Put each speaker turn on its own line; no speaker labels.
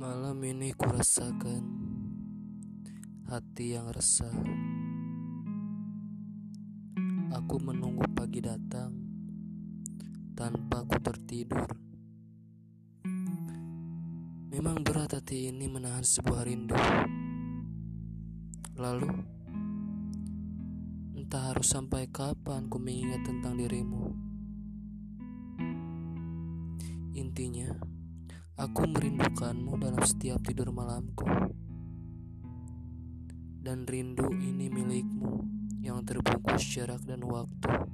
Malam ini kurasakan hati yang resah. Aku menunggu pagi datang tanpa ku tertidur. Memang berat hati ini menahan sebuah rindu. Lalu, entah harus sampai kapan ku mengingat tentang dirimu. Intinya, Aku merindukanmu dalam setiap tidur malamku. Dan rindu ini milikmu yang terbungkus jarak dan waktu.